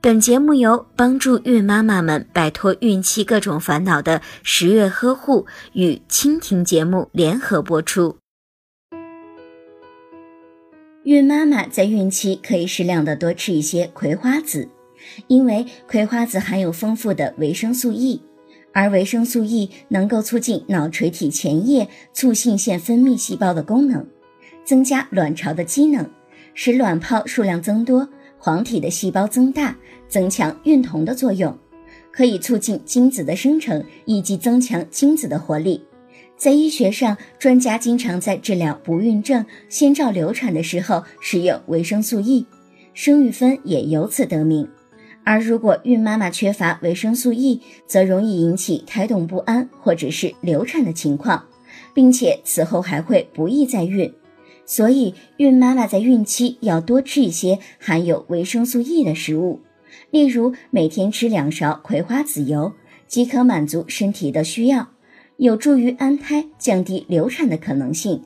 本节目由帮助孕妈妈们摆脱孕期各种烦恼的十月呵护与蜻蜓节目联合播出。孕妈妈在孕期可以适量的多吃一些葵花籽，因为葵花籽含有丰富的维生素 E，而维生素 E 能够促进脑垂体前叶促性腺分泌细胞的功能，增加卵巢的机能，使卵泡数量增多。黄体的细胞增大，增强孕酮的作用，可以促进精子的生成以及增强精子的活力。在医学上，专家经常在治疗不孕症、先兆流产的时候使用维生素 E，生育酚也由此得名。而如果孕妈妈缺乏维生素 E，则容易引起胎动不安或者是流产的情况，并且此后还会不易再孕。所以，孕妈妈在孕期要多吃一些含有维生素 E 的食物，例如每天吃两勺葵花籽油，即可满足身体的需要，有助于安胎，降低流产的可能性。